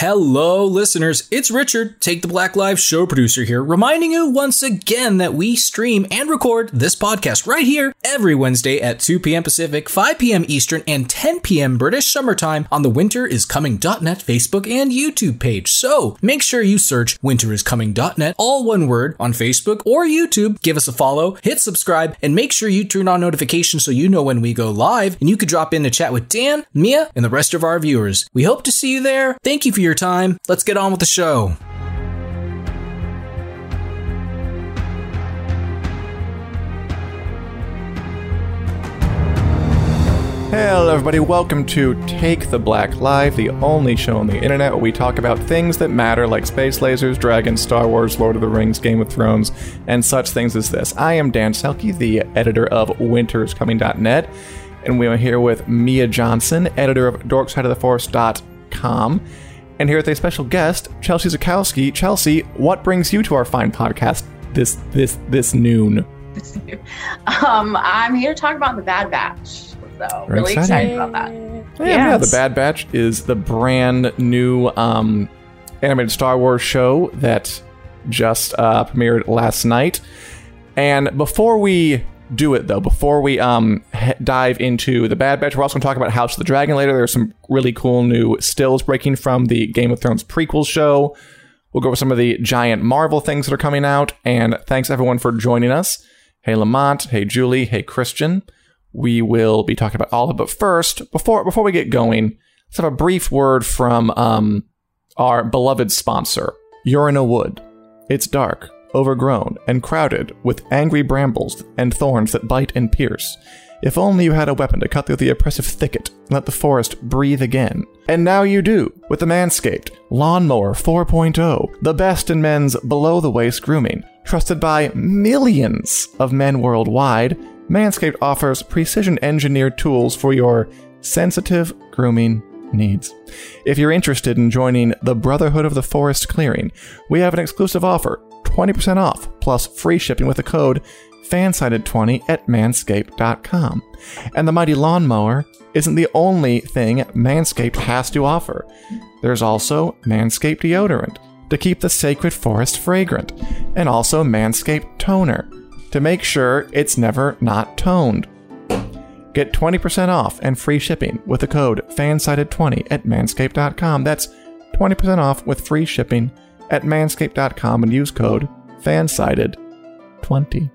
Hello, listeners. It's Richard, Take the Black Live show producer here, reminding you once again that we stream and record this podcast right here every Wednesday at 2 p.m. Pacific, 5 p.m. Eastern, and 10 p.m. British summertime on the Winter is winteriscoming.net Facebook and YouTube page. So make sure you search Winter is winteriscoming.net, all one word, on Facebook or YouTube. Give us a follow, hit subscribe, and make sure you turn on notifications so you know when we go live. And you could drop in to chat with Dan, Mia, and the rest of our viewers. We hope to see you there. Thank you for your time. Let's get on with the show. Hello, everybody. Welcome to Take the Black Live, the only show on the internet where we talk about things that matter like space lasers, dragons, Star Wars, Lord of the Rings, Game of Thrones, and such things as this. I am Dan Selcke, the editor of WintersComing.net, and we are here with Mia Johnson, editor of dorksideoftheforce.com, and here with a special guest, Chelsea Zukowski. Chelsea, what brings you to our fine podcast this this this noon? um, I'm here to talk about the Bad Batch. So Very really exciting. excited about that. Yeah, yeah, The Bad Batch is the brand new um, animated Star Wars show that just uh, premiered last night. And before we do it, though, before we um, he- dive into the Bad Batch, we're also going to talk about House of the Dragon later. There's some really cool new stills breaking from the Game of Thrones prequel show. We'll go over some of the giant Marvel things that are coming out. And thanks everyone for joining us. Hey Lamont, hey Julie, hey Christian. We will be talking about all of it. But first, before before we get going, let's have a brief word from um, our beloved sponsor, Urina Wood. It's dark, overgrown, and crowded with angry brambles and thorns that bite and pierce. If only you had a weapon to cut through the oppressive thicket and let the forest breathe again. And now you do, with the Manscaped Lawnmower 4.0, the best in men's below the waist grooming. Trusted by millions of men worldwide, Manscaped offers precision engineered tools for your sensitive grooming needs. If you're interested in joining the Brotherhood of the Forest Clearing, we have an exclusive offer 20% off plus free shipping with the code fansided20 at manscaped.com. And the mighty lawnmower isn't the only thing Manscaped has to offer. There's also Manscaped deodorant to keep the sacred forest fragrant, and also Manscaped toner to make sure it's never not toned. Get 20% off and free shipping with the code fansided20 at manscaped.com. That's 20% off with free shipping at manscaped.com and use code fansided20.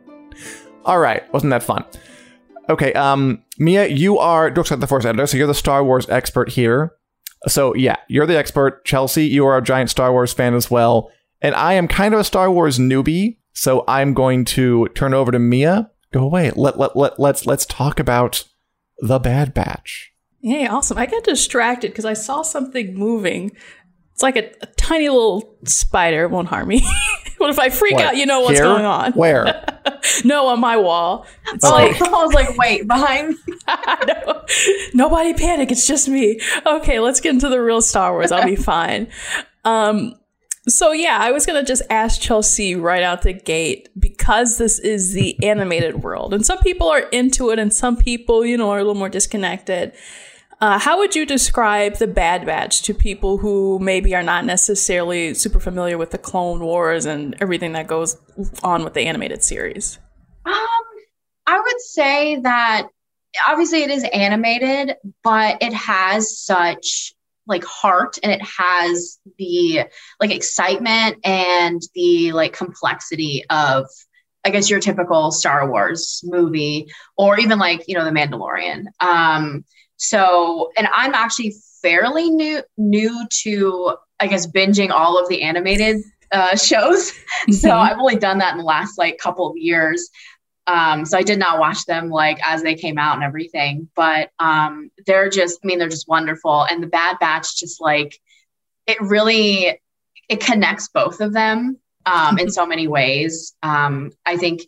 All right, wasn't that fun? Okay, um, Mia, you are Dork Side of the Force editor, so you're the Star Wars expert here. So yeah, you're the expert. Chelsea, you are a giant Star Wars fan as well, and I am kind of a Star Wars newbie. So I'm going to turn over to Mia. Go away. Let let let let's let's talk about the Bad Batch. Hey, awesome. I got distracted because I saw something moving. It's like a, a tiny little spider. It won't harm me. but if I freak What, out, you know what's here? going on. Where? No, on my wall. It's Oh, like, I was like, wait, behind no, nobody panic. It's just me. Okay, let's get into the real Star Wars. I'll be fine. Um, so yeah, I was gonna just ask Chelsea right out the gate because this is the animated world, and some people are into it, and some people, you know, are a little more disconnected. Uh, how would you describe the Bad Batch to people who maybe are not necessarily super familiar with the Clone Wars and everything that goes on with the animated series? Um, I would say that obviously it is animated, but it has such like heart and it has the like excitement and the like complexity of I guess your typical Star Wars movie or even like, you know, The Mandalorian. Um, so and I'm actually fairly new new to I guess binging all of the animated uh, shows. so Mhm. I've only done that in the last like couple of years. Um, so I did not watch them like as they came out and everything, but um, they're just, I mean, they're just wonderful. And the Bad Batch just like it really it connects both of them um, in so many ways. Um, I think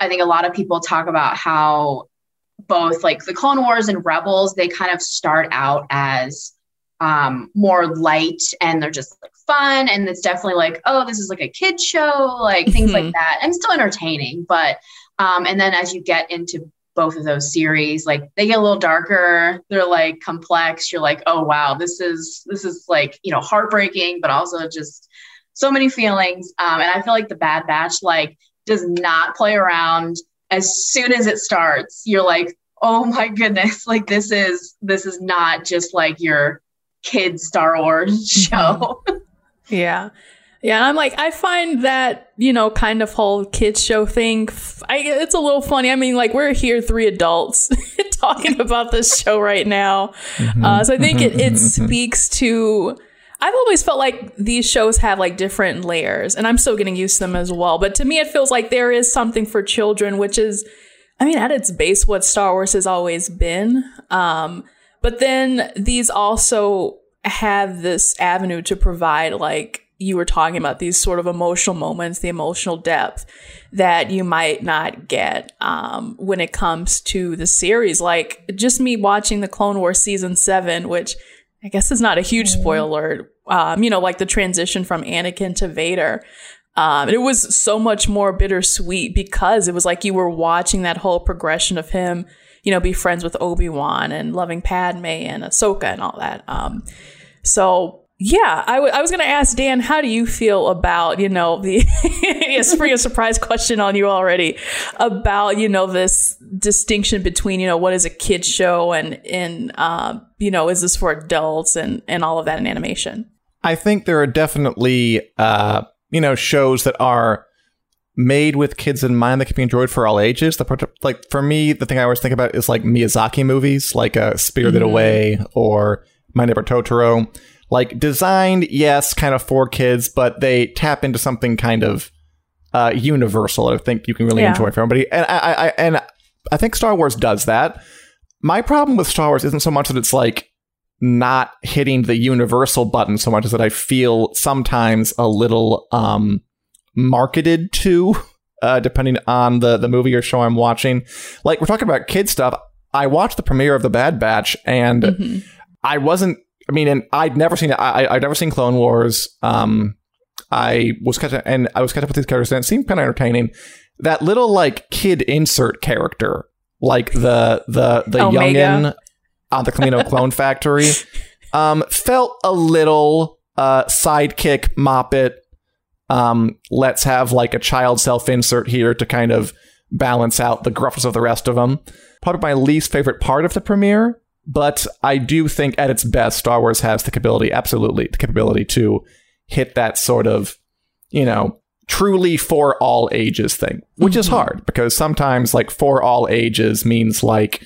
I think a lot of people talk about how both like the Clone Wars and Rebels they kind of start out as um, more light and they're just like fun and it's definitely like oh this is like a kid show like things like Mhm. that and still entertaining but um, and then as you get into both of those series. Like they get a little darker, they're like complex. You're like, oh wow, this is this is like you know heartbreaking, but also just so many feelings. Um, and I feel like the Bad Batch like does not play around. As soon as it starts, you're like, oh my goodness, like this is this is not just like your kids Star Wars show. yeah. Yeah, and I'm like, I find that you know, kind of whole kids show thing. I, it's a little funny. I mean, like we're here, three adults, talking about this show right now. Mm-hmm. Uh, so I think it, it speaks to. I've always felt like these shows have like different layers, and I'm still getting used to them as well. But to me, it feels like there is something for children, which is, I mean, at its base, what Star Wars has always been. Um, but then these also have this avenue to provide like you were talking about these sort of emotional moments, the emotional depth that you might not get um, when it comes to the series. Like just me watching the Clone Wars season seven, which I guess it's not a huge mm-hmm. spoiler. Um, you know, like the transition from Anakin to Vader. Um, it was so much more bittersweet because it was like you were watching that whole progression of him, you know, be friends with Obi Wan and loving Padme and Ahsoka and all that. Um, so yeah, I, w- I was going to ask Dan, how do you feel about, you know, the spring a surprise question on you already about, you know, this distinction between, you know, what is a kid show and, and, uh, you know, is this for adults and, and all of that in animation? I think there are definitely, uh, you know, shows that are made with kids in mind that can be enjoyed for all ages. The like for me, the thing I always think about is like Miyazaki movies, like uh, Spirited mm-hmm. Away or My Neighbor Totoro like designed, yes, kind of for kids, but they tap into something kind of uh, universal. I think you can really yeah. enjoy for everybody, and I, I and I think Star Wars does that. My problem with Star Wars isn't so much that it's like not hitting the universal button so much as that I feel sometimes a little um, marketed to, uh, depending on the the movie or show I'm watching. Like we're talking about kid stuff. I watched the premiere of The Bad Batch, and mm-hmm. I wasn't I mean, and I'd never seen I I'd never seen Clone Wars. Um, I was of and I was kind of with these characters, and it seemed kind of entertaining. That little like kid insert character, like the the the Omega. youngin on the Kamino Clone Factory, um, felt a little uh, sidekick moppet. Um, let's have like a child self insert here to kind of balance out the gruffness of the rest of them. Probably my least favorite part of the premiere but I do think at its best, Star Wars has the capability, absolutely, the capability to hit that sort of, you know, truly for all ages thing, which mm-hmm. is hard because sometimes like for all ages means like,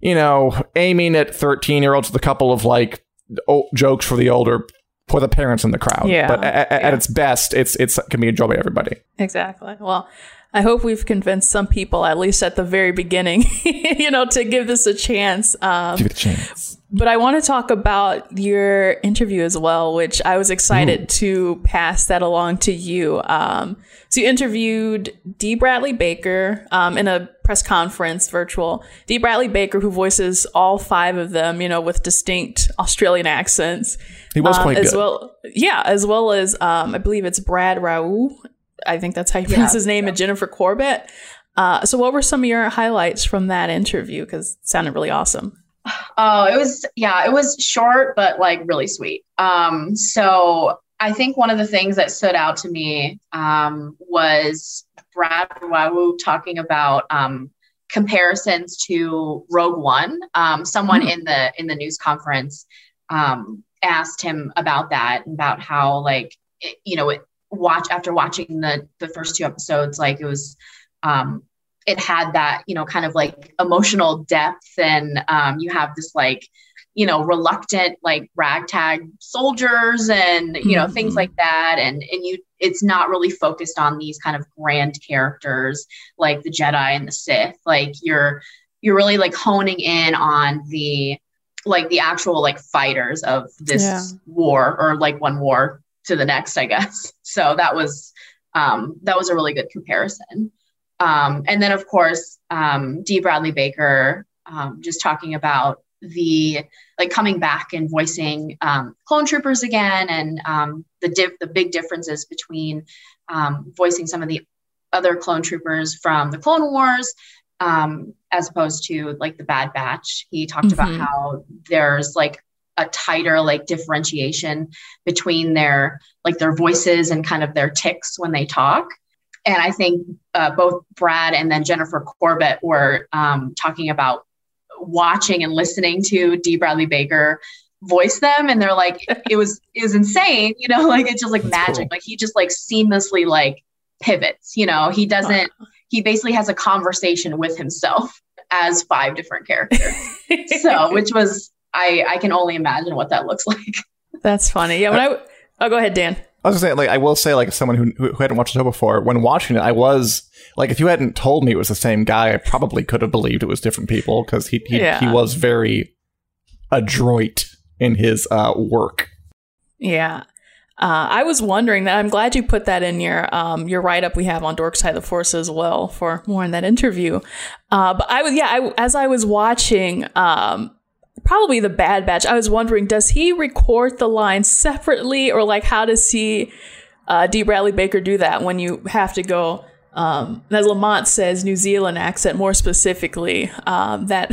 you know, aiming at 13 year olds with a couple of like o- jokes for the older for the parents in the crowd. Yeah. But a- a- yeah. at its best, it's it's can be enjoyed by everybody. Exactly. Well, I hope we've convinced some people, at least at the very beginning, you know, to give this a chance. Um, give it a chance. But I want to talk about your interview as well, which I was excited Ooh. to pass that along to you. Um, so you interviewed Dee Bradley Baker um, in a press conference, virtual. Dee Bradley Baker, who voices all five of them, you know, with distinct Australian accents. He was quite um, as good. well. Yeah, as well as um, I believe it's Brad Rau I think that's how you pronounce yeah, his name, yeah. and Jennifer Corbett. Uh, so, what were some of your highlights from that interview? Because it sounded really awesome. Oh, it was yeah, it was short but like really sweet. Um, so I think one of the things that stood out to me um, was Brad Rau talking about um, comparisons to Rogue One. Um, someone mm. in the in the news conference um, asked him about that, about how like it, you know it, watch after watching the the first two episodes like it was um it had that you know kind of like emotional depth and um you have this like you know reluctant like ragtag soldiers and you know mm-hmm. things like that and and you it's not really focused on these kind of grand characters like the jedi and the sith like you're you're really like honing in on the like the actual like fighters of this yeah. war or like one war to the next, I guess. So that was um, that was a really good comparison. Um, and then of course, um, Dee Bradley Baker um, just talking about the like coming back and voicing um, clone troopers again and um, the diff- the big differences between voicing some of the other clone troopers from the Clone Wars um, as opposed to like the Bad Batch. He talked mm-hmm. about how there's like a tighter like differentiation between their like their voices and kind of their ticks when they talk. And I think uh, both Brad and then Jennifer Corbett were um, talking about watching and listening to Dee Bradley Baker voice them and they're like it was it was insane you know like it's just like That's magic cool. like he just like seamlessly like pivots you know he doesn't he basically has a conversation with himself as five different characters so which was i i can only imagine what that looks like that's funny yeah when i oh go ahead dan I was gonna say, like, I will say, like, someone who who hadn't watched the show before, when watching it, I was like, if you hadn't told me it was the same guy, I probably could have believed it was different people because he he, yeah. he was very adroit in his uh, work. Yeah. Uh, I was wondering that. I'm glad you put that in your um, your write up we have on Dork Side of the Force as well for more in that interview. Uh, but I was yeah, I, as I was watching, um, probably the Bad Batch. I was wondering, does he record the lines separately, or like how does he uh, Dee Bradley Baker do that when you have to go? Um, as Lamont says, New Zealand accent more specifically. Um, that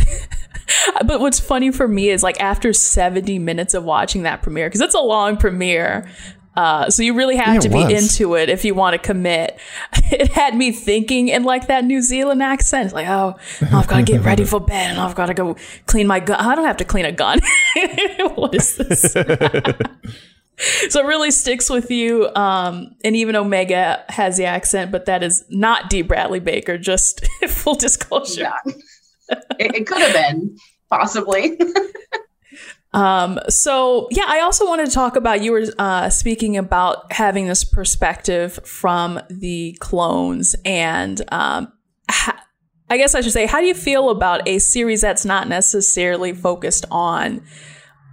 but what's funny for me is like after 70 minutes of watching that premiere, because it's a long premiere. Uh, so you really have yeah, to be was. into it if you want to commit. It had me thinking in like that New Zealand accent, it's like, oh, I've got to get ready for bed, and I've got to go clean my gun. I don't have to clean a gun. what is this? so it really sticks with you. Um, and even Omega has the accent, but that is not Dee Bradley Baker. Just full disclosure. Yeah it, it could have been possibly. Um, so yeah, I also wanted to talk about you were uh, speaking about having this perspective from the clones, and um, ha- I guess I should say, how do you feel about a series that's not necessarily focused on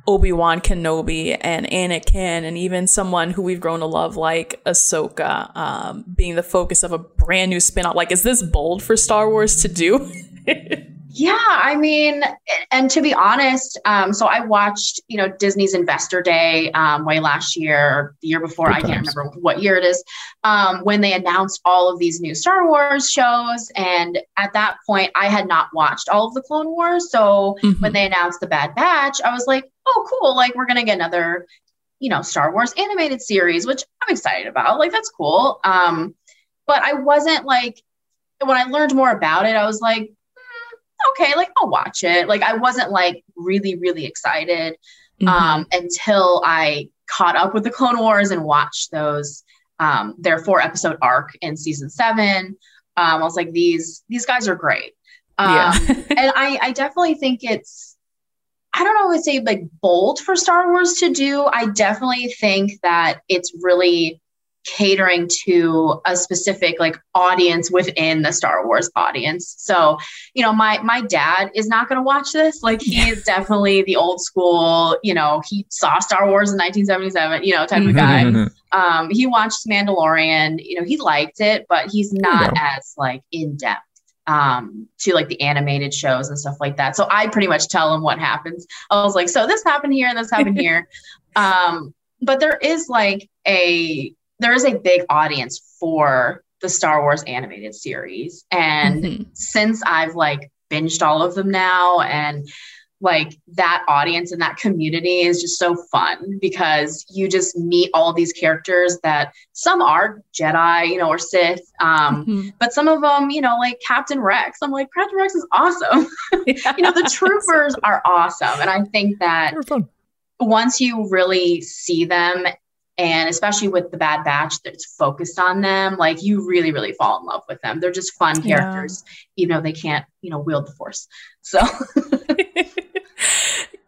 Obi Wan Kenobi and Anakin, and even someone who we've grown to love like Ahsoka, um, being the focus of a brand new spin-off? Like, is this bold for Star Wars to do? Yeah, I mean, and to be honest, um, so I watched, you know, Disney's Investor Day um, way last year or the year before. Good I can't remember what year it is. Um, when they announced all of these new Star Wars shows, and at that point, I had not watched all of the Clone Wars. So mm-hmm. when they announced the Bad Batch, I was like, oh, cool! Like we're gonna get another, you know, Star Wars animated series, which I'm excited about. Like that's cool. Um, but I wasn't like when I learned more about it, I was like okay, like I'll watch it. Like I wasn't like really, really excited mm-hmm. um, until I caught up with the Clone Wars and watched those um, their four episode arc in season seven. Um, I was like, these these guys are great. Um, yeah. and I, I definitely think it's I don't would say like bold for Star Wars to do. I definitely think that it's really catering to a specific like audience within the Star Wars audience. So, you know, my my dad is not going to watch this. Like he is definitely the old school, you know, he saw Star Wars in 1977, you know, type of guy. Mm-hmm. Um, he watched Mandalorian, you know, he liked it, but he's not as like in depth um, to like the animated shows and stuff like that. So I pretty much tell him what happens. I was like, so this happened here and this happened here. Um, but there is like a there is a big audience for the Star Wars animated series. And mm-hmm. since I've like binged all of them now and like that audience and that community is just so fun because you just meet all these characters that some are Jedi, you know, or Sith, um, mm-hmm. but some of them, you know, like Captain Rex. I'm like, Captain Rex is awesome. Yeah, you know, the troopers are awesome. And I think that once you really see them and especially with the bad batch that's focused on them like you really really fall in love with them. They're just fun characters yeah. even though they can't you know wield the force. So.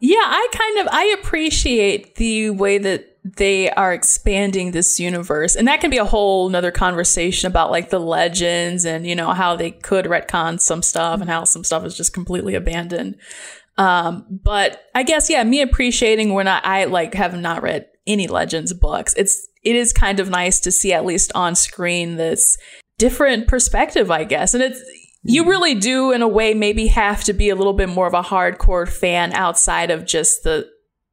Yeah i kind of i appreciate the way that they are expanding this universe. And that can be a whole nother conversation about like the legends and you know how they could retcon some stuff and how some stuff is just completely abandoned. Um, but I guess yeah, me appreciating when I, I like have not read any Legends books. It's it is kind of nice to see at least on screen this different perspective, I guess. And it's you mm-hmm. really do in a way maybe have to be a little bit more of a hardcore fan outside of just the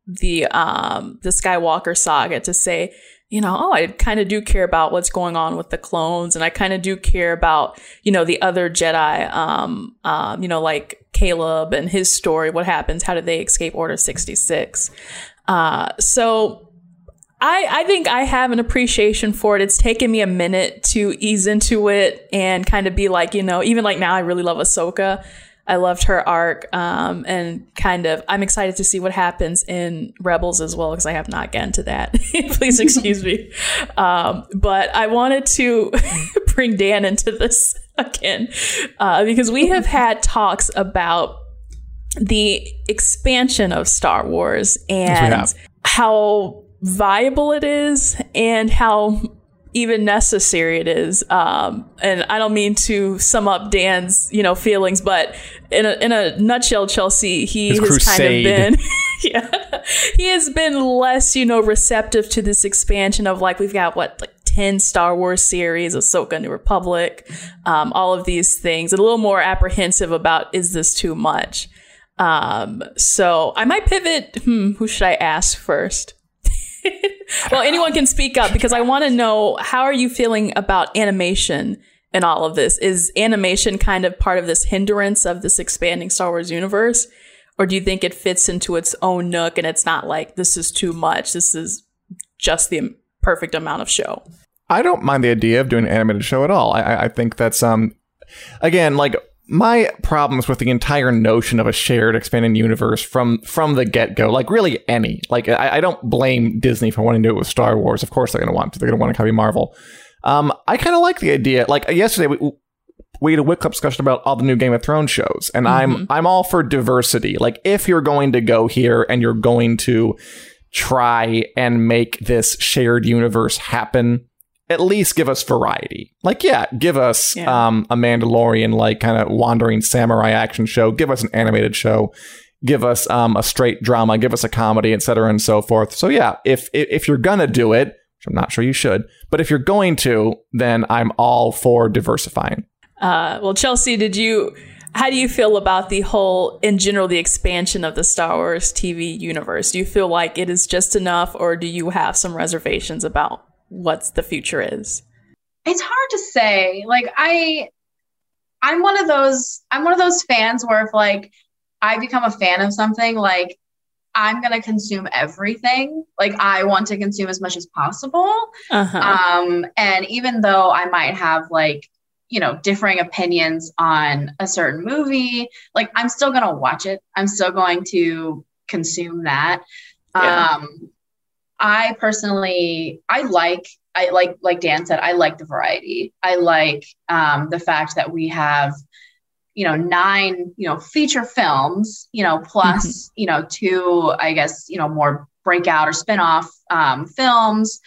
the um the Skywalker saga to say you know, oh, I kind of do care about what's going on with the clones, and I kind of do care about, you know, the other Jedi, um, um, you know, like Caleb and his story. What happens? How did they escape Order sixty six? Uh, so I, I think I have an appreciation for it. It's taken me a minute to ease into it and kind of be like, you know, even like now, I really love Ahsoka. I loved her arc, um, and kind of I'm excited to see what happens in Rebels as well because I have not gotten to that. Please excuse me, um, but I wanted to bring Dan into this again uh, because we have had talks about the expansion of Star Wars and how viable it is and how even necessary it is. Um, and I don't mean to sum up Dan's, you know, feelings, but in a, in a nutshell, Chelsea, he His has crusade. kind of been, yeah, he has been less, you know, receptive to this expansion of like, we've got what, like 10 Star Wars series, Ahsoka New Republic, um, all of these things, and a little more apprehensive about, is this too much? Um, so I might pivot. Hmm, who should I ask first? well, anyone can speak up because I want to know how are you feeling about animation and all of this? Is animation kind of part of this hindrance of this expanding Star Wars universe? Or do you think it fits into its own nook and it's not like this is too much? This is just the perfect amount of show. I don't mind the idea of doing an animated show at all. I I think that's um, again, like my problems with the entire notion of a shared expanding universe from from the get go, like really any, like I, I don't blame Disney for wanting to do it with Star Wars. Of course, they're going to want to. They're going to want to copy Marvel. Um, I kind of like the idea. Like yesterday, we we had a Wick Club discussion about all the new Game of Thrones shows, and I'm I'm all for diversity. Like if you're going to go here and you're going to try and make this shared universe happen, at least give us variety. Like, yeah, give us Yeah. um, a Mandalorian like kind of wandering samurai action show. Give us an animated show. Give us um, a straight drama. Give us a comedy, et cetera, and so forth. So yeah, if if, if you're gonna do it, which I'm not sure you should, but if you're going to, then I'm all for diversifying. Uh, well, Chelsea, did you? How do you feel about the whole, in general, the expansion of the Star Wars TV universe? Do you feel like it is just enough, or do you have some reservations about what the future is? it's hard to say like i i'm one of those i'm one of those fans where if like i become a fan of something like i'm going to consume everything like i want to consume as much as possible Uh-huh. um and even though i might have like you know differing opinions on a certain movie like i'm still going to watch it i'm still going to consume that Yeah. um i personally i like i like like dan said i like the variety. I like um the fact that we have you know nine you know feature films you know plus you know two i guess you know more breakout or spin-off um, films.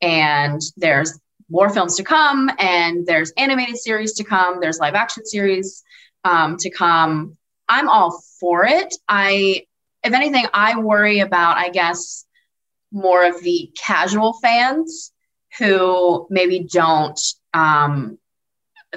And there's more films to come and there's animated series to come there's live action series um, to come. I'm all for it. I if anything i worry about i guess more of the casual fans who maybe don't um,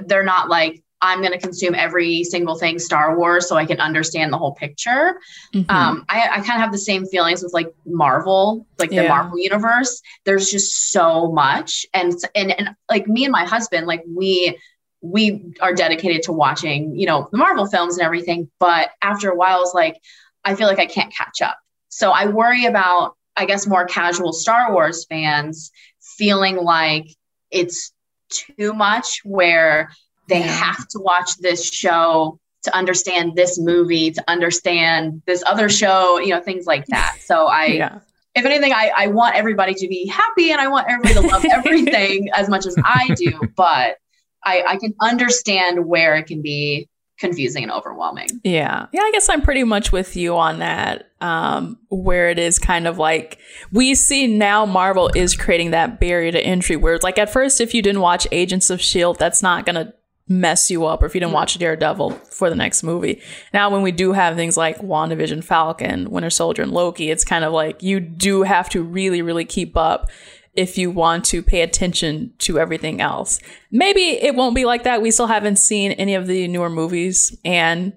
they're not like i'm going to consume every single thing star wars so i can understand the whole picture Mhm. um, I, I kind of have the same feelings with like Marvel, like the Yeah. Marvel universe. There's just so much, and and and like me and my husband, like we we are dedicated to watching, you know, the Marvel films and everything. But after a while, it's like I feel like I can't catch up. So I worry about, I guess, more casual Star Wars fans feeling like it's too much, where they Yeah. have to watch this show to understand this movie, to understand this other show, you know, things like that. So I, yeah. if anything, I, I want everybody to be happy and I want everybody to love everything as much as I do, but I, I can understand where it can be confusing and overwhelming. Yeah. Yeah, I guess I'm pretty much with you on that. Um, where it is kind of like we see now Marvel is creating that barrier to entry where it's like at first if you didn't watch Agents of Shield, that's not gonna mess you up or if you didn't watch Daredevil for the next movie. Now when we do have things like WandaVision, Falcon, Winter Soldier, and Loki, it's kind of like you do have to really, really keep up if you want to pay attention to everything else. Maybe it won't be like that. We still haven't seen any of the newer movies and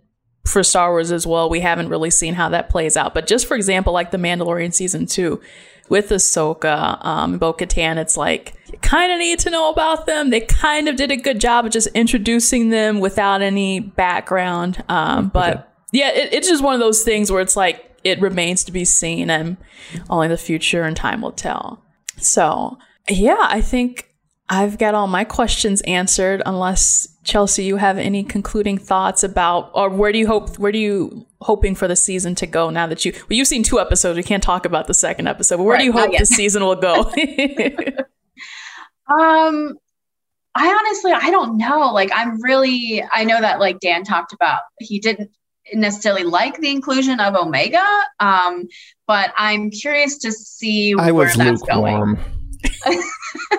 for Star Wars as well, we haven't really seen how that plays out. But just for example, like The Mandalorian season two, with Ahsoka, um, Bo Katan, it's like you kind of need to know about them. They kind of did a good job of just introducing them without any background. Um, but okay. yeah, it, it's just one of those things where it's like it remains to be seen, and only the future and time will tell. So yeah, I think I've got all my questions answered. Unless Chelsea, you have any concluding thoughts about, or where do you hope, where do you hoping for the season to go now that you, well, you've seen two episodes. We can't talk about the second episode, but where right, do you hope the season will go? um, I honestly, I don't know. Like, I'm really, I know that like Dan talked about, he didn't necessarily like the inclusion of Omega, um, but I'm curious to see I where that's lukewarm. going.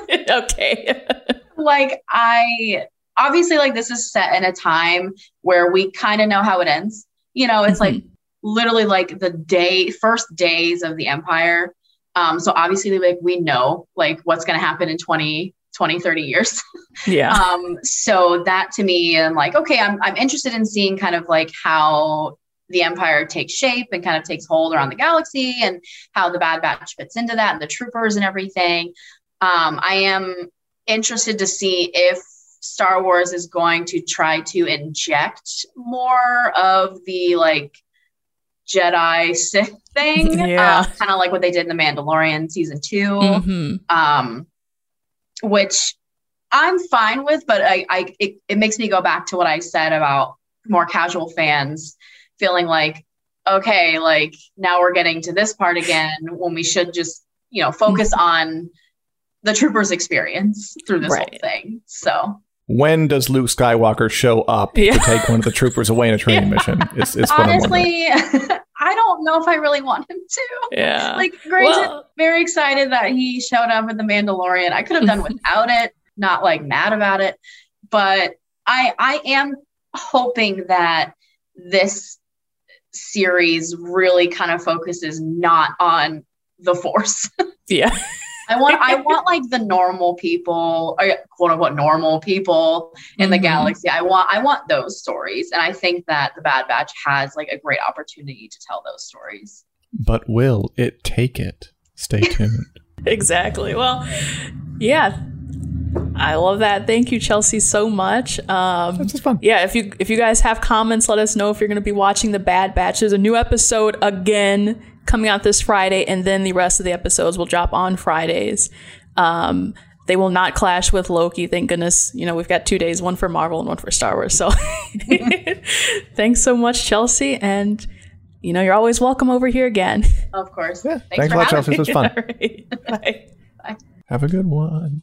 okay. like I obviously like this is set in a time where we kind of know how it ends. You know, it's mm-hmm. like literally like the day first days of the empire. Um, so obviously like we know like what's gonna happen in 20, 20, 30 years. Yeah. um, so that to me, I'm like, okay, I'm I'm interested in seeing kind of like how the empire takes shape and kind of takes hold around the galaxy and how the bad batch fits into that and the troopers and everything um, i am interested to see if star wars is going to try to inject more of the like jedi sith thing yeah. uh, kind of like what they did in the mandalorian season 2 mm-hmm. um, which i'm fine with but i, I it, it makes me go back to what i said about more casual fans feeling like, okay, like now we're getting to this part again when we should just, you know, focus mm-hmm. on the troopers' experience through this right. whole thing. So when does Luke Skywalker show up yeah. to take one of the troopers away in a training yeah. mission? Is, is Honestly, I don't know if I really want him to. Yeah. Like Gray's well, very excited that he showed up in the Mandalorian. I could have done without it, not like mad about it. But I I am hoping that this series really kind of focuses not on the force. yeah. I want I want like the normal people, or quote unquote normal people in mm-hmm. the galaxy. I want I want those stories. And I think that the Bad Batch has like a great opportunity to tell those stories. But will it take it? Stay tuned. exactly. Well, yeah. I love that. Thank you, Chelsea, so much. Um, That's just fun. Yeah, if you if you guys have comments, let us know if you're going to be watching the Bad Batch. There's a new episode again coming out this Friday, and then the rest of the episodes will drop on Fridays. Um, they will not clash with Loki. Thank goodness. You know, we've got two days, one for Marvel and one for Star Wars. So thanks so much, Chelsea. And, you know, you're always welcome over here again. Of course. Yeah. Thanks, thanks a lot, Chelsea. This was fun. right. Bye. Bye. Have a good one.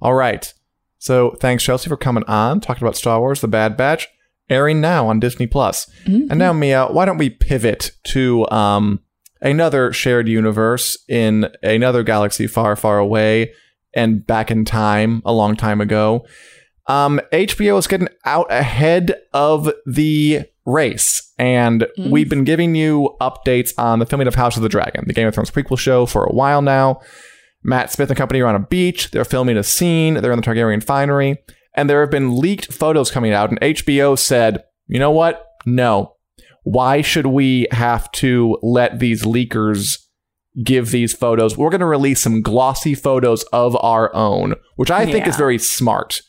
All right. So thanks, Chelsea, for coming on, talking about Star Wars The Bad Batch, airing now on Disney Plus. Mm-hmm. And now, Mia, why don't we pivot to um, another shared universe in another galaxy far, far away and back in time a long time ago? Um, HBO is getting out ahead of the race, and mm-hmm. we've been giving you updates on the filming of House of the Dragon, the Game of Thrones prequel show, for a while now. Matt Smith and company are on a beach. They're filming a scene. They're in the Targaryen finery. And there have been leaked photos coming out. And HBO said, you know what? No. Why should we have to let these leakers give these photos? We're going to release some glossy photos of our own, which I yeah. think is very smart.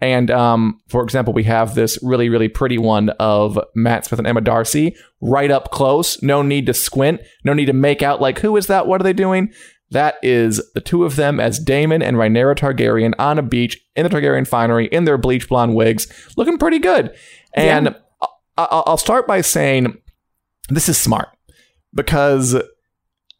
And um, for example, we have this really, really pretty one of Matt Smith and Emma D'Arcy right up close. No need to squint. No need to make out like, who is that? What are they doing? That is the two of them as Daemon and Rhaenyra Targaryen on a beach in the Targaryen finery in their bleach blonde wigs, looking pretty good. And yeah. I'll start by saying this is smart because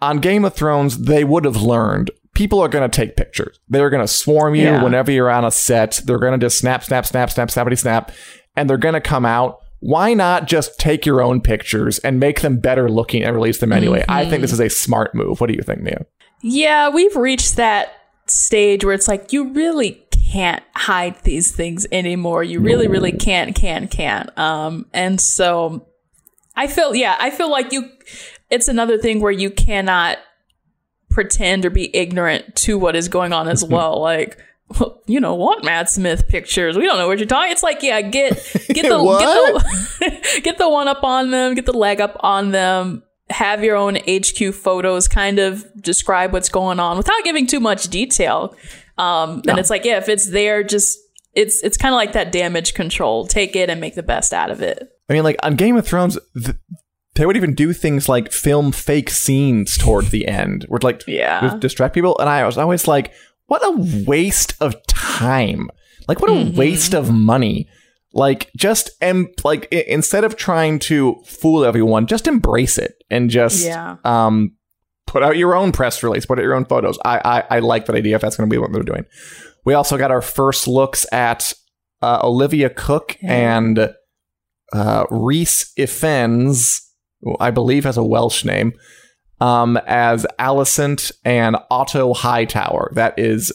on Game of Thrones, they would have learned people are going to take pictures. They're going to swarm you yeah. whenever you're on a set. They're going to just snap, snap, snap, snap, snappity snap, and they're going to come out. Why not just take your own pictures and make them better looking and release them anyway? Mm-hmm. I think this is a smart move. What do you think, Mia? Yeah, we've reached that stage where it's like you really can't hide these things anymore. You really, really can't, can't, can't. Um, and so I feel, yeah, I feel like you, it's another thing where you cannot pretend or be ignorant to what is going on as well. like, well, you know, want Matt Smith pictures. We don't know what you're talking. It's like, yeah, get get the get the get the one up on them, get the leg up on them, have your own HQ photos, kind of describe what's going on without giving too much detail. Um, And it's like, yeah, if it's there, just it's it's kind of like that damage control. Take it and make the best out of it. I mean, like on Game of Thrones, th- they would even do things like film fake scenes toward the end, where like Yeah. distract people. And I was always like, what a waste of time! Like, what a Mm-hmm. waste of money! Like, just em- like i- instead of trying to fool everyone, just embrace it and just Yeah. um put out your own press release, put out your own photos. I I, I like that idea if that's going to be what they're doing. We also got our first looks at uh, Olivia Cooke and uh, Rhys Ifans, who I believe has a Welsh name, um, as Alicent and Otto Hightower. That is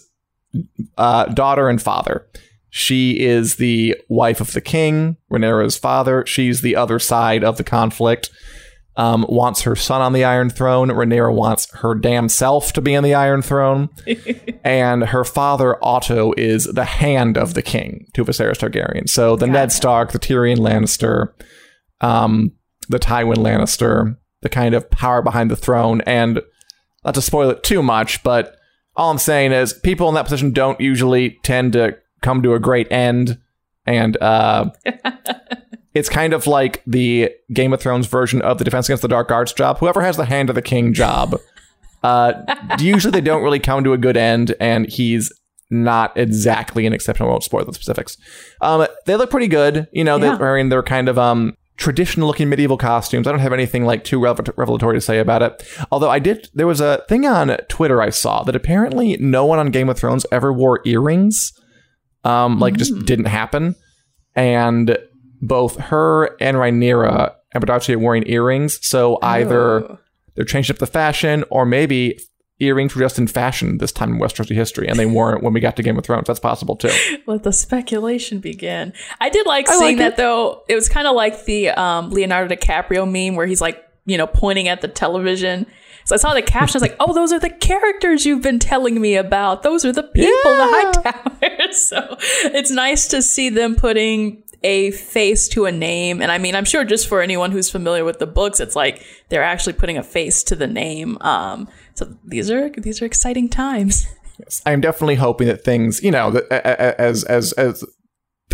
uh, daughter and father. She is the wife of the king, Rhaenyra's father. She's the other side of the conflict. Um, wants her son on the Iron Throne. Rhaenyra wants her damn self to be on the Iron Throne. and her father, Otto, is the hand of the king to Viserys Targaryen. So the Ned Stark, the Tyrion Lannister, um, the Tywin Lannister, the kind of power behind the throne. And not to spoil it too much, but all I'm saying is people in that position don't usually tend to come to a great end. And uh, it's kind of like the Game of Thrones version of the Defense Against the Dark Arts job. Whoever has the Hand of the King job, uh, usually they don't really come to a good end, and he's not exactly an exceptional. I won't spoil the specifics. Um, they look pretty good. You know, they're wearing their kind of um, traditional looking medieval costumes. I don't have anything like too revel- revelatory to say about it. Although I did, there was a thing on Twitter I saw that apparently no one on Game of Thrones ever wore earrings. Um, like just didn't happen. And both her and Rhaenyra and Bradacci are wearing earrings. So either Oh. they're changing up the fashion, or maybe earrings were just in fashion this time in Westerosi history, and they weren't when we got to Game of Thrones. That's possible too. Let the speculation begin. I did like I seeing like that it. though. It was kind of like the um, Leonardo DiCaprio meme where he's like, you know, pointing at the television. So I saw the caption. I was like, "Oh, those are the characters you've been telling me about. Those are the people, the high towers." so it's nice to see them putting a face to a name. And I mean, I'm sure just for anyone who's familiar with the books, it's like they're actually putting a face to the name. Um, so these are these are exciting times. I'm definitely hoping that things, you know, that a- a- as as as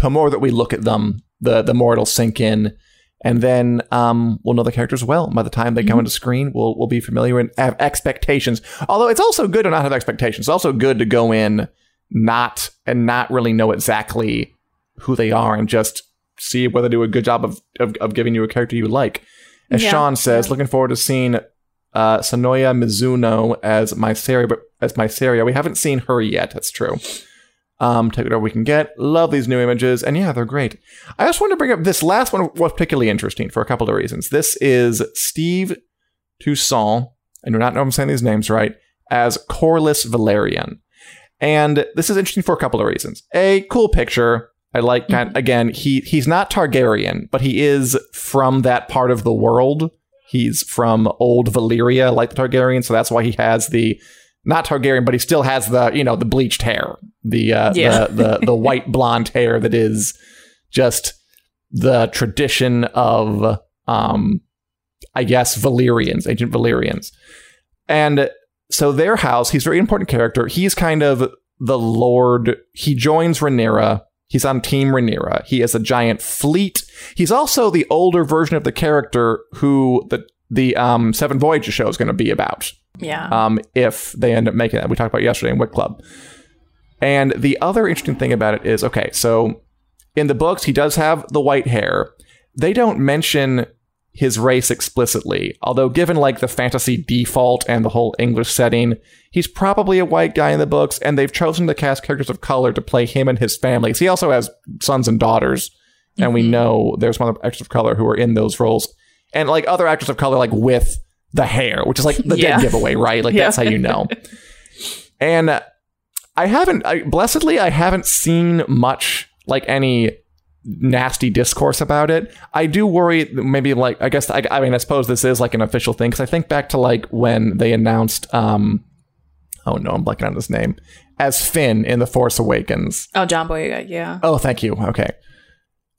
the more that we look at them, the the more it'll sink in, and then um, we'll know the characters well. By the time they come into screen, we'll we'll be familiar and have expectations. Although it's also good to not have expectations. It's also good to go in not and not really know exactly who they are and just see whether they do a good job of of, of giving you a character you like. As Yeah, Sean says, looking forward to seeing uh, Sonoya Mizuno as Mysaria, but as Mysaria, we haven't seen her yet. That's true. Um, take whatever we can get. Love these new images, and yeah, they're great. I just want to bring up this last one was particularly interesting for a couple of reasons. This is Steve Toussaint, I do not know if I'm saying these names right, as Corlys Velaryon. And this is interesting for a couple of reasons. A cool picture. I like kind again, he he's not Targaryen, but he is from that part of the world. He's from old Valyria, like the Targaryen, so that's why he has the not Targaryen, but he still has the you know the bleached hair, the uh, Yeah. the, the the white blonde hair that is just the tradition of um I guess Valyrians, ancient Valyrians. And so their house, he's a very important character. He's kind of the lord. He joins Rhaenyra. He's on Team Rhaenyra. He has a giant fleet. He's also the older version of the character who the the um, Seven Voyages show is going to be about Yeah. um, if they end up making that. We talked about yesterday in Wit Club. And the other interesting thing about it is okay, so in the books, he does have the white hair. They don't mention his race explicitly, although, given like the fantasy default and the whole English setting, he's probably a white guy in the books, and they've chosen to cast characters of color to play him and his family. 'Cause He also has sons and daughters, and we mm-hmm. know there's other actors of color who are in those roles, and like other actors of color, like with the hair, which is like the Yeah. dead giveaway, right? Like Yeah. that's how you know. and I haven't, I, blessedly, I haven't seen much like any nasty discourse about it. I do worry, maybe like I guess I, I mean I suppose this is like an official thing because I think back to like when they announced, um, oh no, I'm blanking on his name as Finn in the Force Awakens. oh, John Boyega. Yeah. Oh, thank you. Okay.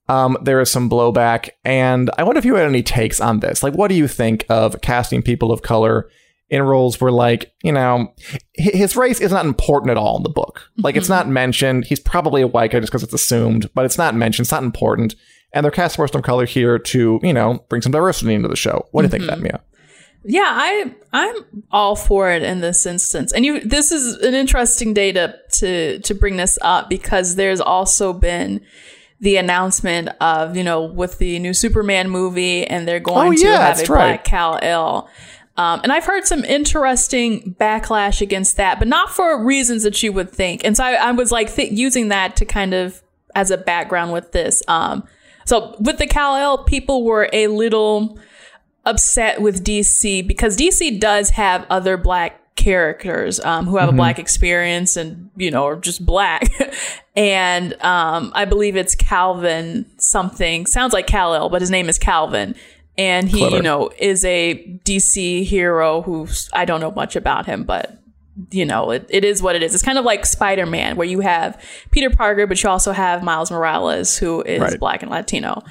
um, there is some blowback, and I wonder if you had any takes on this. Like, what do you think of casting people of color in roles where, like, you know, his race is not important at all in the book. Like, mm-hmm. it's not mentioned. He's probably a white guy just because it's assumed, but it's not mentioned. It's not important. And they're casting person of color here to, you know, bring some diversity into the show. What do you mm-hmm. think of that, Mia? Yeah, I I'm all for it in this instance. And you this is an interesting data to to bring this up because there's also been the announcement of, you know, with the new Superman movie and they're going oh, to have a right. Black Kal-El. Um, and I've heard some interesting backlash against that, but not for reasons that you would think. And so I, I was like th- using that to kind of as a background with this. Um, so with the Kal-El, people were a little upset with DC because DC does have other black characters um, who have mm-hmm. a black experience and you know are just black and um, i believe it's calvin something sounds like kal-el but his name is calvin and he Clever. you know is a dc hero who i don't know much about him but you know it, it is what it is it's kind of like spider-man where you have peter parker but you also have miles morales who is right. black and latino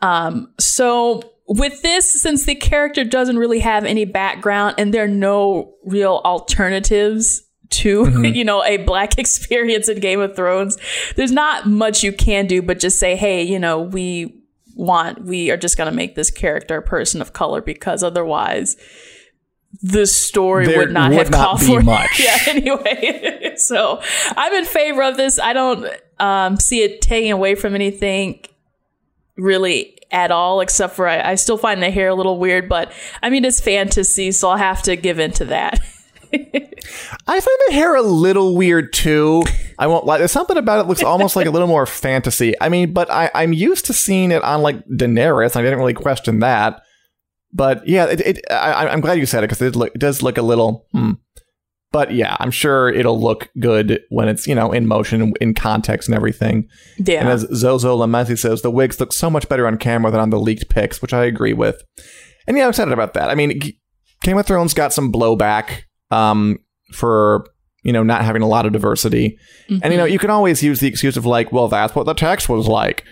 um, so with this, since the character doesn't really have any background and there are no real alternatives to, mm-hmm. you know, a black experience in Game of Thrones, there's not much you can do but just say, hey, you know, we want, we are just going to make this character a person of color because otherwise the story there would not would have not called for much. yeah, anyway. so I'm in favor of this. I don't um, see it taking away from anything really at all, except for I, I still find the hair a little weird, but I mean, it's fantasy, so I'll have to give in to that. I find the hair a little weird too. I won't lie. There's something about it looks almost like a little more fantasy. I mean, but I, I'm used to seeing it on like Daenerys. I didn't really question that. But yeah, it, it I, am glad you said it because it, it, does look a little. Hmm. But yeah, I'm sure it'll look good when it's, you know, in motion, in context and everything. Yeah. And as Zozo Lamezi says, the wigs look so much better on camera than on the leaked pics, which I agree with. And yeah, I'm excited about that. I mean, Game of Thrones got some blowback um, for, you know, not having a lot of diversity. Mm-hmm. And, you know, mm-hmm. you can always use the excuse of like, well, that's what the text was like.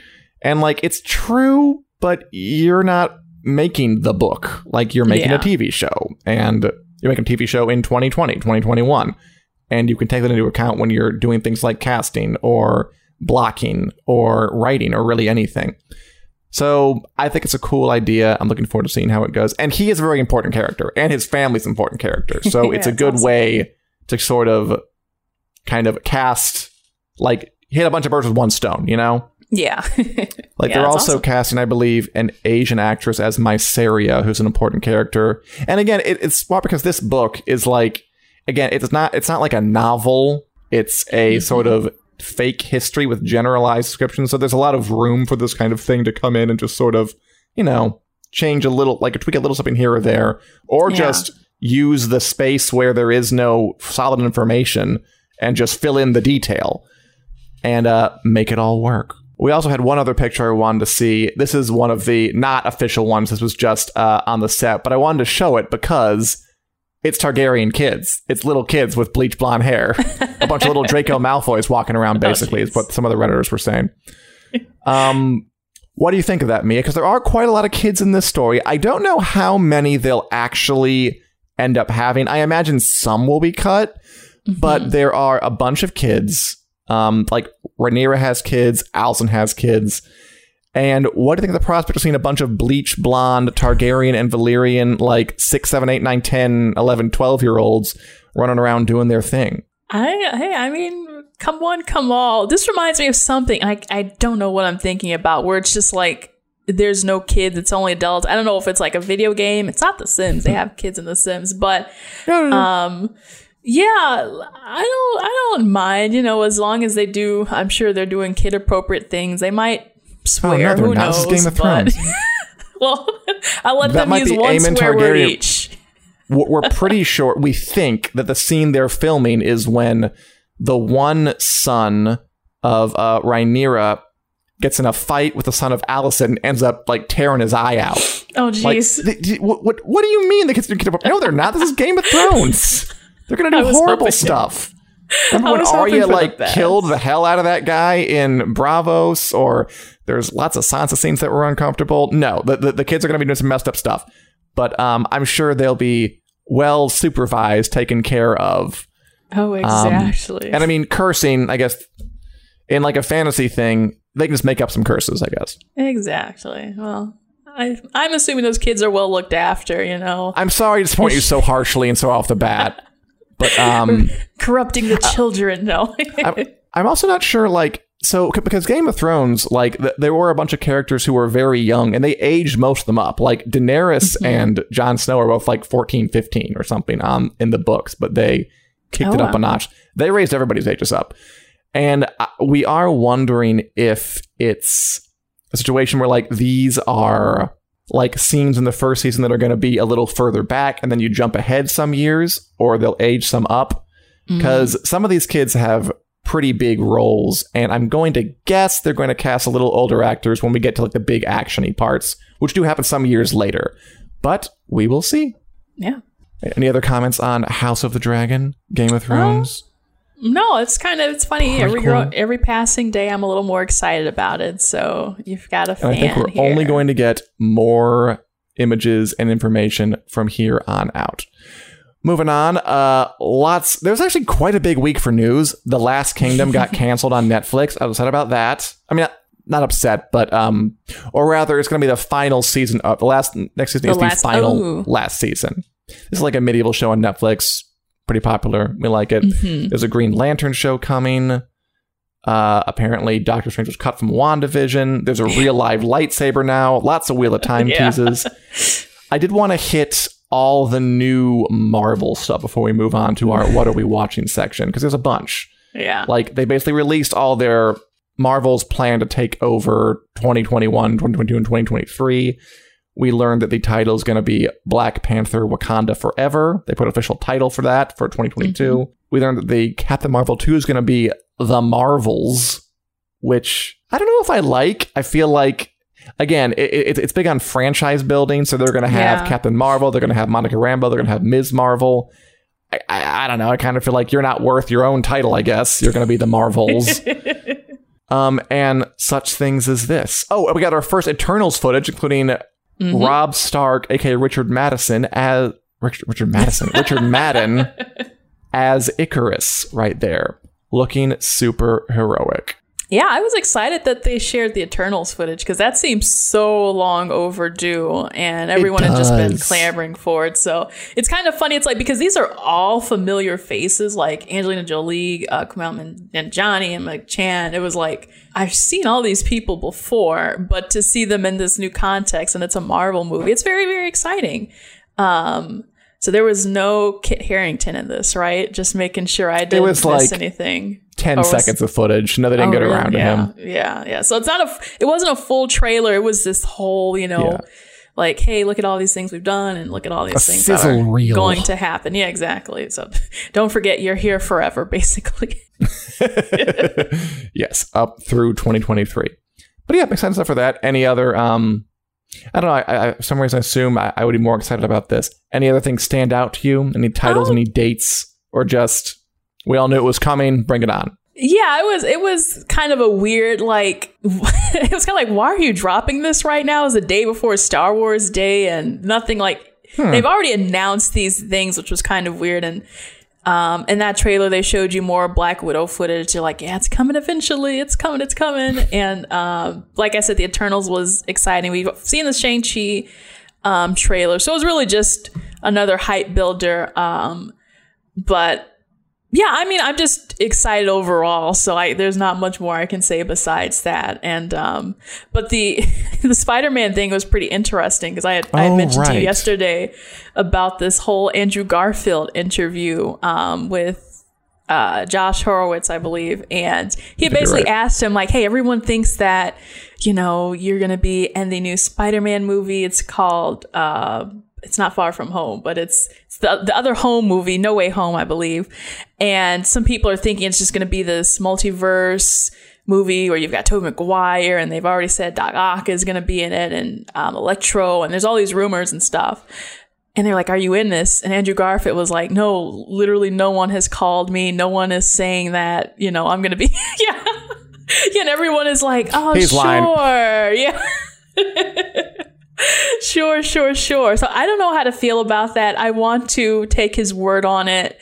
And like, it's true, but you're not making the book. Like, you're making yeah. a TV show. And you're making a TV show in 2020, 2021. And you can take that into account when you're doing things like casting or blocking or writing or really anything. So I think it's a cool idea. I'm looking forward to seeing how it goes. And he is a very important character, and his family's an important character. So yeah, it's a good awesome. way to sort of kind of cast like hit a bunch of birds with one stone, you know? Yeah. like yeah, they're also awesome. casting, I believe, an Asian actress as Mysaria, who's an important character. And again, it, it's smart because this book is like, again, it's not it's not like a novel. It's a mm-hmm. sort of fake history with generalized descriptions. So there's a lot of room for this kind of thing to come in and just sort of, you know, change a little, like tweak a little something here or there, or yeah. just use the space where there is no solid information and just fill in the detail and uh, make it all work. We also had one other picture I wanted to see. This is one of the not official ones. This was just uh, on the set, but I wanted to show it because it's Targaryen kids. It's little kids with bleach blonde hair. A bunch of little Draco Malfoys walking around, oh, basically, oh, is what some of the Redditors were saying. Um, what do you think of that, Mia? Because there are quite a lot of kids in this story. I don't know how many they'll actually end up having. I imagine some will be cut, mm-hmm. but there are a bunch of kids um, like Rhaenyra has kids, Alicent has kids. And what do you think of the prospect of seeing a bunch of bleach blonde Targaryen and Valyrian, like 6, 7, 8, 9, 10, 11, 12 year olds running around doing their thing? I, hey, I mean, come one, come all. This reminds me of something. I, I don't know what I'm thinking about, where it's just like there's no kids, it's only adults. I don't know if it's like a video game. It's not The Sims. They have kids in The Sims, but um, yeah, I don't I don't mind, you know, as long as they do I'm sure they're doing kid appropriate things. They might swear, oh, no, who not. knows? Game of Thrones. well, I'll let that them use one Aemon swear Targaryen. word each. We're pretty sure we think that the scene they're filming is when the one son of uh, Rhaenyra gets in a fight with the son of Alicent and ends up like tearing his eye out. Oh jeez. Like, what, what, what do you mean the kids are kid No, they're not. This is Game of Thrones. They're gonna do horrible stuff. Remember when Arya like best. killed the hell out of that guy in Braavos? Or there's lots of Sansa scenes that were uncomfortable. No, the the, the kids are going to be doing some messed up stuff, but um, I'm sure they'll be well supervised, taken care of. Oh, exactly. And I mean, cursing, I guess, in like a fantasy thing, they can just make up some curses, I guess. exactly. Well, I, I'm assuming those kids are well looked after. You know, I'm sorry to disappoint you so harshly and so off the bat, but um, corrupting the Uh, children. No. I'm, I'm also not sure, like, so because Game of Thrones, like, th- there were a bunch of characters who were very young and they aged most of them up. Like, Daenerys Mm-hmm. and Jon Snow are both like 14, 15 or something um, in the books, but they kicked Oh, it up wow. a notch. They raised everybody's ages up. And uh, we are wondering if it's a situation where, like, these are like scenes in the first season that are going to be a little further back and then you jump ahead some years or they'll age some up Mm-hmm. because some of these kids have pretty big roles and i'm going to guess they're going to cast a little older actors when we get to like the big actiony parts which do happen some years later but we will see yeah. any other comments on house of the dragon game of thrones um, No, it's kind of it's funny. Every girl, every passing day, I'm a little more excited about it. So you've got a and fan i think we're here. only going to get more images and information from here on out Moving on, uh, lots. There's actually quite a big week for news. The Last Kingdom got canceled on Netflix. I was upset about that. I mean, not, upset, but um, or rather, it's going to be the final season of the last next season The is the final oh. last season. This is like a medieval show on Netflix. Pretty popular. We like it. Mhm. There's a Green Lantern show coming. Uh, apparently, Doctor Strange was cut from WandaVision. There's a real live lightsaber now. Lots of Wheel of Time Yeah. teases. I did want to hit all the new Marvel stuff before we move on to our What Are We Watching section because there's a bunch. Yeah. Like, they basically released all their Marvel's plan to take over 2021, 2022, and 2023. We learned that the title is going to be Black Panther Wakanda Forever. They put official title for that for 2022. Mm-hmm. We learned that the Captain Marvel 2 is going to be The Marvels, which I don't know if I like. I feel like, again, it, it, it's big on franchise building. So they're going to have Yeah. Captain Marvel, they're going to have Monica Rambeau, they're going to have Ms. Marvel. I, I, I don't know. I kind of feel like you're not worth your own title, I guess. You're going to be The Marvels. um, and such things as this. Oh, we got our first Eternals footage, including Mhm. Rob Stark, aka Richard Madison, as Richard, Richard Madison, Richard Madden as Ikaris, right there, looking super heroic. Yeah, I was excited that they shared the Eternals footage because that seems so long overdue, and everyone had just been clamoring for it. So it's kind of funny. It's like because these are all familiar faces, like Angelina Jolie, uh, Kumail Nanjiani, and like Chan. It was like I've seen all these people before, but to see them in this new context, and it's a Marvel movie, it's very very exciting. Um, so there was no Kit Harington in this, right? Just making sure I didn't miss like anything. 10 Oh, was- seconds of footage. No, they didn't Oh, get around to him. Yeah, yeah. So it's not a. It wasn't a full trailer. It was this whole, you know, Yeah. like, hey, look at all these things we've done, and look at all these A things that are reel. going to happen. Yeah, exactly. So don't forget, you're here forever, basically. yes, up through 2023. But yeah, excited stuff for that. Any other, um, I don't know, I, I, for some reason I assume I, I would be more excited about this. Any other things stand out to you? Any titles, Um, any dates, or just we all knew it was coming, bring it on? Yeah, it was. It was kind of a weird, like, it was kind of like, why are you dropping this right now? It's the day before Star Wars Day, and nothing like. They've already announced these things, which was kind of weird. And um, in that trailer, they showed you more Black Widow footage. You're like, yeah, it's coming eventually. It's coming. It's coming. And um, like I said, the Eternals was exciting. We've seen the Shang Chi um, trailer, so it was really just another hype builder. Um, but yeah, I mean, I'm just excited overall. So I, there's not much more I can say besides that. And um, but the the Spider-Man thing was pretty interesting because I had, I had Oh, mentioned to you yesterday about this whole Andrew Garfield interview um, with uh, Josh Horowitz, I believe, and he had basically right. asked him like, "Hey, everyone thinks that you know you're gonna be in the new Spider-Man movie. It's called." Uh, it's not far from home, but it's, it's the, the other home movie, No Way Home, I believe. And some people are thinking it's just going to be this multiverse movie where you've got Tobey Maguire and they've already said Doc Ock is going to be in it and um, Electro and there's all these rumors and stuff. And they're like, Are you in this? And Andrew Garfield was like, No, literally no one has called me. No one is saying that, you know, I'm gonna be yeah. yeah, and everyone is like, Oh He's sure. lying. Yeah. sure, sure, sure. So I don't know how to feel about that. I want to take his word on it.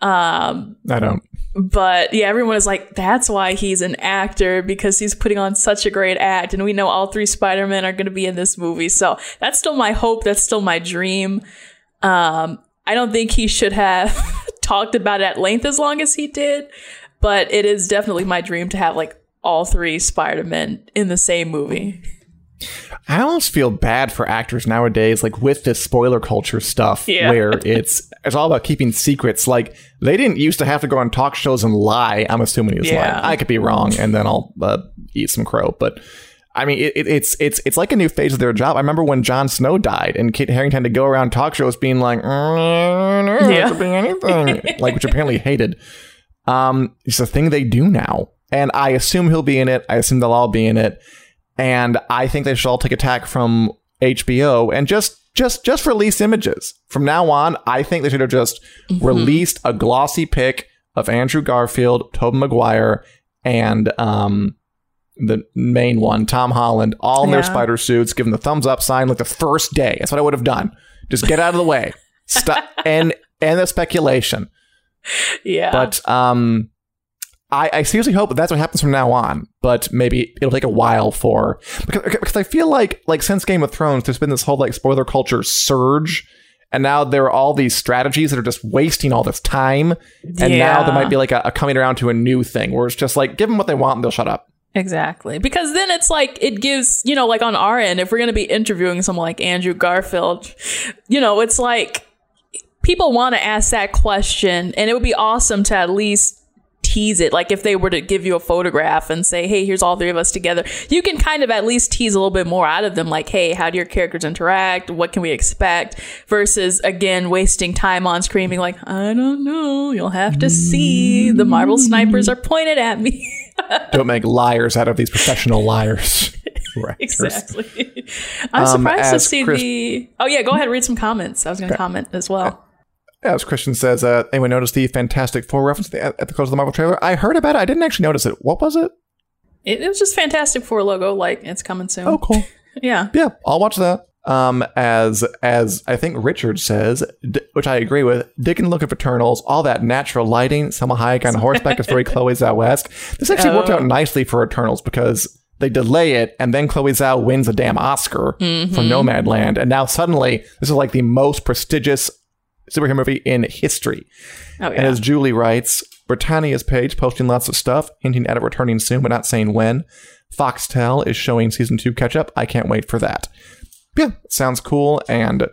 Um, I don't. but yeah, everyone is like, that's why he's an actor because he's putting on such a great act. And we know all three Spider Men are going to be in this movie. So that's still my hope. That's still my dream. Um, I don't think he should have talked about it at length as long as he did, but it is definitely my dream to have like all three Spider Men in the same movie. I almost feel bad for actors nowadays, like with this spoiler culture stuff, Yeah. where it's it's all about keeping secrets. Like they didn't used to have to go on talk shows and lie. I'm assuming he was Yeah. lying. I could be wrong, and then I'll uh, eat some crow. But I mean, it, it, it's it's it's like a new phase of their job. I remember when Jon Snow died, and Kit Harington had to go around talk shows being like, "Mm, Yeah. it could be anything," like which apparently hated. Um, it's a thing they do now, and I assume he'll be in it. I assume they'll all be in it, and I think they should all take a tack from HBO and just just just release images from now on. I think they should have just released a glossy pic of Andrew Garfield, Tobey Maguire, and um the main one, Tom Holland, all in their spider suits, give them the thumbs up sign like the first day. That's what I would have done. Just get out of the way. Stop and and the speculation. Yeah. But um, I, I seriously hope that that's what happens from now on. But maybe it'll take a while for because, because I feel like like since Game of Thrones, there's been this whole like spoiler culture surge, and now there are all these strategies that are just wasting all this time. And now there might be like a, a coming around to a new thing where it's just like give them what they want and they'll shut up. Exactly. Because then it's like, it gives, you know, like on our end, if we're going to be interviewing someone like Andrew Garfield, you know, it's like people want to ask that question and it would be awesome to at least tease it. Like if they were to give you a photograph and say, hey, here's all three of us together, you can kind of at least tease a little bit more out of them. Like, hey, how do your characters interact? What can we expect? Versus, again, wasting time on screen being like, I don't know. You'll have to see. The Marvel snipers are pointed at me. Don't make liars out of these professional liars. Right. Exactly. I'm Um, surprised to see Chris- the. Oh yeah, go ahead. Read some comments. I was going to comment as well. As Christian says, uh, anyone notice the Fantastic Four reference at at the close of the Marvel trailer? I heard about it. I didn't actually notice it. What was it? It, it was just Fantastic Four logo. Like it's coming soon. Oh, cool. Yeah. Yeah, I'll watch that. Um, as as I think Richard says, d- which I agree with, Dick digging looking for Eternals, all that natural lighting, Salma Hayek on horseback is very Chloe Zhao-esque. This actually worked out nicely for Eternals because they delay it, and then Chloe Zhao wins a damn Oscar for Nomadland, and now suddenly this is like the most prestigious superhero movie in history. Oh And as Julie writes, Britannia's page posting lots of stuff, hinting at it returning soon, but not saying when. Foxtel is showing season two catch up. I can't wait for that. Yeah, sounds cool. And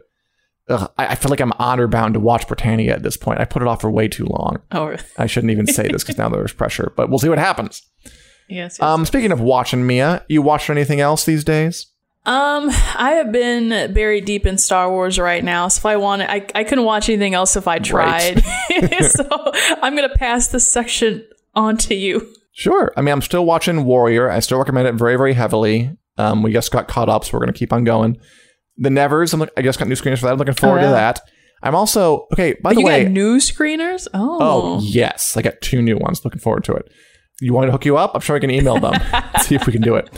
ugh, I, I feel like I'm honor bound to watch Britannia at this point. I put it off for way too long. oh I shouldn't even say this because now there's pressure, but we'll see what happens. yes. yes. Um, speaking of watching Mia, you watching anything else these days? Um, I have been buried deep in Star Wars right now. So if I wanted, I, I couldn't watch anything else if I tried. so I'm gonna pass this section on to you. Sure. I mean, I'm still watching Warrior. I still recommend it very, very heavily. Um, we just got caught up, so we're going to keep on going. The Nevers, I'm I just got new screeners for that. I'm looking forward Oh, yeah. to that. I'm also okay. By But the you way, got new screeners? Oh, oh yes, I got two new ones. Looking forward to it. You want me to hook you up? I'm sure I can email them. see if we can do it.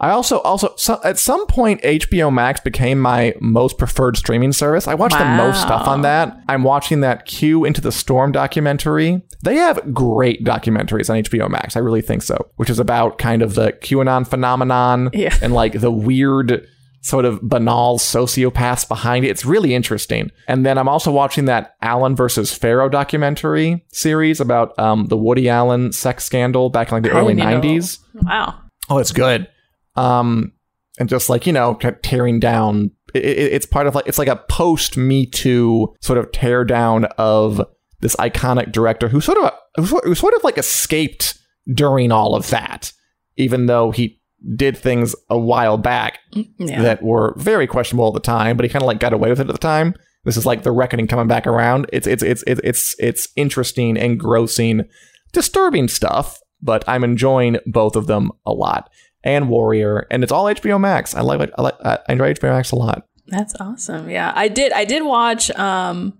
I also also so, at some point HBO Max became my most preferred streaming service. I watch the most stuff on that. I'm watching that Q Into the Storm documentary. They have great documentaries on HBO Max. I really think so, which is about kind of the QAnon phenomenon Yeah. and like the weird sort of banal sociopaths behind it. It's really interesting. And then I'm also watching that Allen versus Farrow documentary series about um, the Woody Allen sex scandal back in like the I early didn't even know. 90s. wow. Oh, it's good. Um, and just like you know, kind of tearing down. It, it, it's part of like it's like a post Me Too sort of tear down of this iconic director who sort of who sort- who sort of like escaped during all of that, even though he did things a while back Yeah. that were very questionable at the time, but he kind of like got away with it at the time. This is like the reckoning coming back around. It's it's it's it's it's it's interesting, engrossing, disturbing stuff, but I'm enjoying both of them a lot. And Warrior, and it's all HBO Max. I like. I like I enjoy HBO Max a lot. That's awesome. Yeah, I did. I did watch um,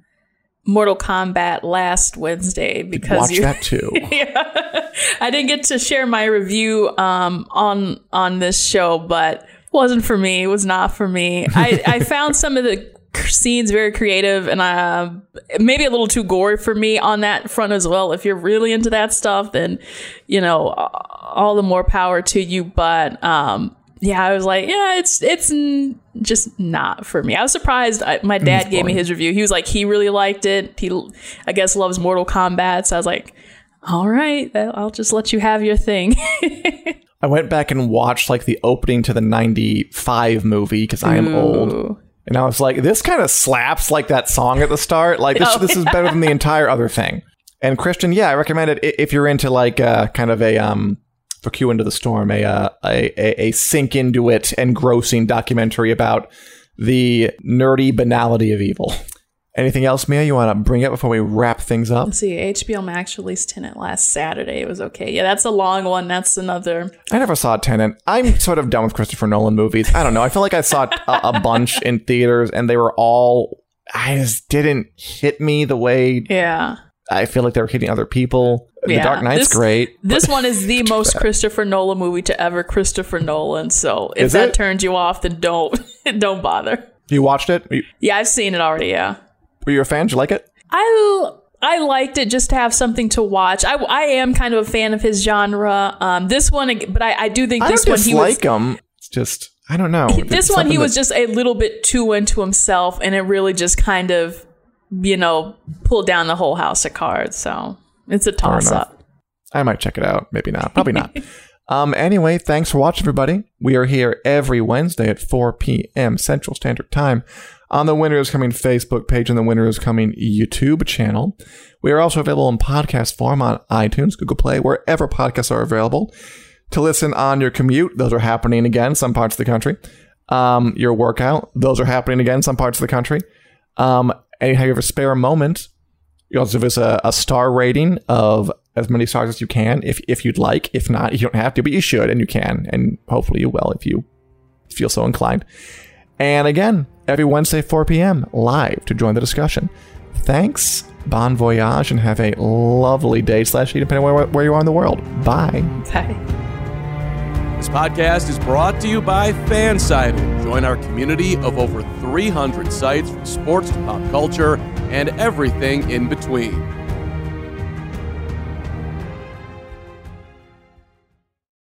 Mortal Kombat last Wednesday because Watch you, that too. yeah, I didn't get to share my review um, on on this show, but wasn't for me. It was not for me. I, I found some of the scenes very creative and uh, maybe a little too gory for me on that front as well. If you're really into that stuff, then you know all the more power to you. But um, yeah, I was like, yeah, it's it's n- just not for me. I was surprised. I, my dad gave me his review. He was like, he really liked it. He, I guess, loves Mortal Kombat. So I was like, all right, I'll just let you have your thing. I went back and watched like the opening to the 95 movie because I am old. And I was like, this kind of slaps like that song at the start. Like this, Oh, this is better than the entire other thing. And Christian, yeah, I recommend it if you're into like uh, kind of a um, for Q into the storm, a, uh, a a a sink into it engrossing documentary about the nerdy banality of evil. Anything else, Mia? You want to bring up before we wrap things up? Let's see, HBO Max released Tenet last Saturday. It was okay. Yeah, that's a long one. That's another. I never saw Tenet. I'm sort of done with Christopher Nolan movies. I don't know. I feel like I saw a, a bunch in theaters, and they were all. I just didn't hit me the way Yeah. I feel like they were hitting other people. The Dark Knight's this- great. This one is the most Christopher Nolan movie to ever Christopher Nolan. So if Is that it? turns you off, then don't don't bother. You watched it? You, Yeah, I've seen it already. Yeah, were you a fan? Did you like it? I I liked it just to have something to watch. I I am kind of a fan of his genre. Um, this one, but I, I do think I this one he was. dislike him. It's just I don't know. This one he was just a little bit too into himself, and it really just kind of, you know, pulled down the whole house of cards. So it's a toss up. I might check it out. Maybe not. Probably not. um. Anyway, thanks for watching, everybody. We are here every Wednesday at 4 p.m. Central Standard Time on the Winter is Coming Facebook page and the Winter is Coming YouTube channel. We are also available in podcast form on iTunes, Google Play, wherever podcasts are available. To listen on your commute, those are happening again some parts of the country. Um, your workout, those are happening again some parts of the country. Um, anytime you have a spare moment, you also give us a, a star rating of as many stars as you can, if if you'd like. If not, you don't have to, but you should, and you can, and hopefully you will if you feel so inclined. And again, every Wednesday, 4 p.m., live to join the discussion. Thanks, bon voyage, and have a lovely day slash eat, depending on where, where you are in the world. Bye. Okay. This podcast is brought to you by Fansided. Join our community of over 300 sites from sports to pop culture and everything in between.